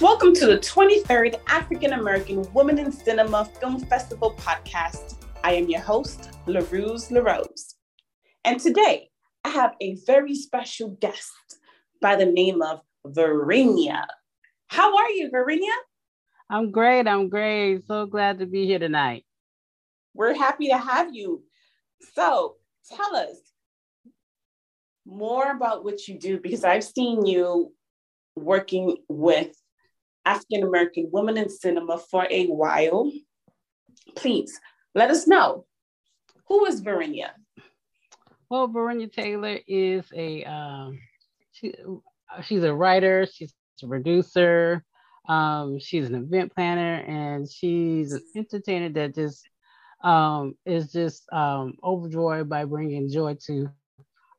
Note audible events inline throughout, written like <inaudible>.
Welcome to the 23rd African American Women in Cinema Film Festival podcast. I am your host, LeRuz La Rose. And today I have a very special guest by the name of Verinia. How are you, Verinia? I'm great. I'm great. So glad to be here tonight. We're happy to have you. So tell us more about what you do because I've seen you working with African American women in cinema for a while. Please let us know who is Verinia? Well, Verinia Taylor is a um, she, she's a writer, she's a producer, um, she's an event planner, and she's an entertainer that just um, is just um, overjoyed by bringing joy to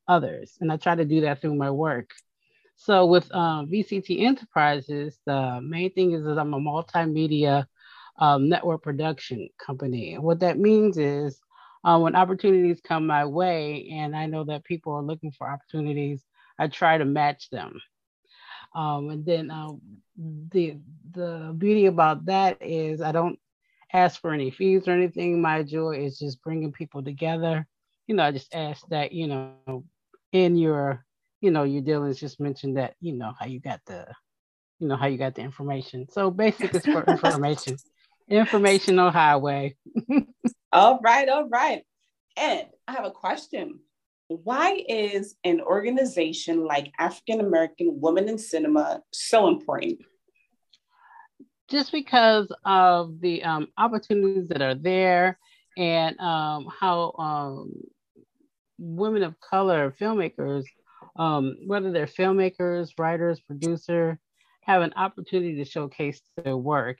others. And I try to do that through my work. So with um, VCT Enterprises, the main thing is that I'm a multimedia um, network production company. What that means is uh, when opportunities come my way and I know that people are looking for opportunities, I try to match them. Um, and then uh, the the beauty about that is I don't ask for any fees or anything. My joy is just bringing people together. You know, I just ask that you know in your you know, your dealings just mentioned that, you know, how you got the, you know, how you got the information. So basically it's for information, informational highway. <laughs> all right, all right. And I have a question. Why is an organization like African American Women in Cinema so important? Just because of the um, opportunities that are there and um, how um, women of color filmmakers um, whether they're filmmakers, writers, producer, have an opportunity to showcase their work.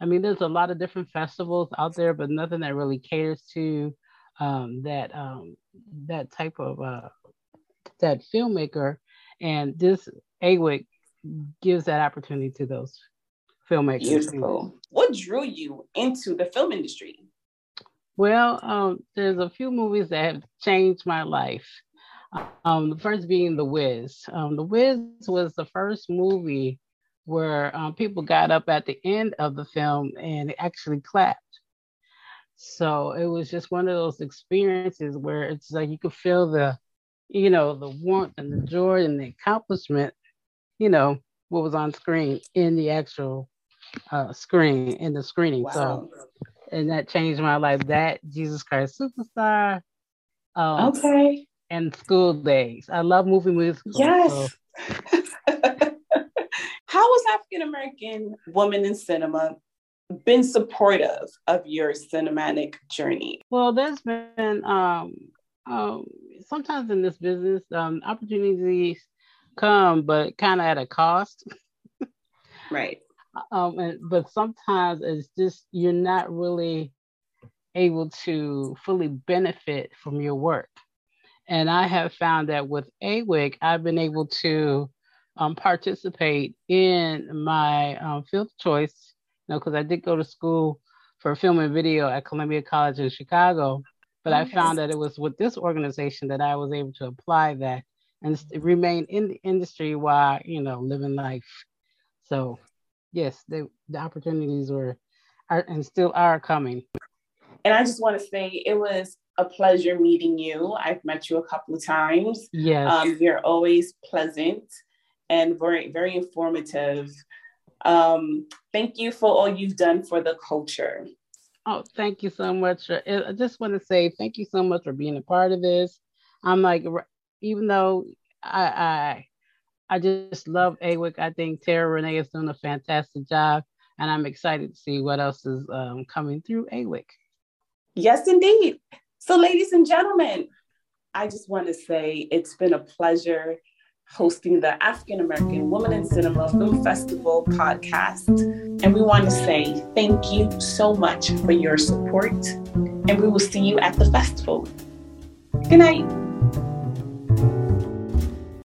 I mean, there's a lot of different festivals out there, but nothing that really caters to um, that um, that type of uh, that filmmaker. And this AWIC gives that opportunity to those filmmakers. Beautiful. What drew you into the film industry? Well, um, there's a few movies that have changed my life. Um, the first being The Wiz. Um, the Wiz was the first movie where um, people got up at the end of the film and actually clapped. So it was just one of those experiences where it's like you could feel the, you know, the warmth and the joy and the accomplishment, you know, what was on screen in the actual uh, screen in the screening. Wow. So, and that changed my life. That Jesus Christ Superstar. Um, okay and School Daze. I love movie musicals. Yes. So. <laughs> How has African American women in cinema been supportive of your cinematic journey? Well, there's been um, um, sometimes in this business, um, opportunities come, but kind of at a cost. <laughs> right. Um, and, but sometimes it's just you're not really able to fully benefit from your work. And I have found that with AWIC, I've been able to um, participate in my um, field of choice, you know, because I did go to school for film and video at Columbia College in Chicago. But I found that it was with this organization that I was able to apply that and remain in the industry while, you know, living life. So, yes, they, the opportunities were are, and still are coming. And I just want to say it was a pleasure meeting you. I've met you a couple of times. Yes. Um, you're always pleasant and very, very informative. Um, thank you for all you've done for the culture. Oh, thank you so much. I just want to say thank you so much for being a part of this. I'm like, even though I I, I just love AWIC, I think Terra Renee is doing a fantastic job, and I'm excited to see what else is um, coming through AWIC. Yes, indeed. So, ladies and gentlemen, I just want to say it's been a pleasure hosting the African American Woman in Cinema Film Festival podcast. And we want to say thank you so much for your support. And we will see you at the festival. Good night.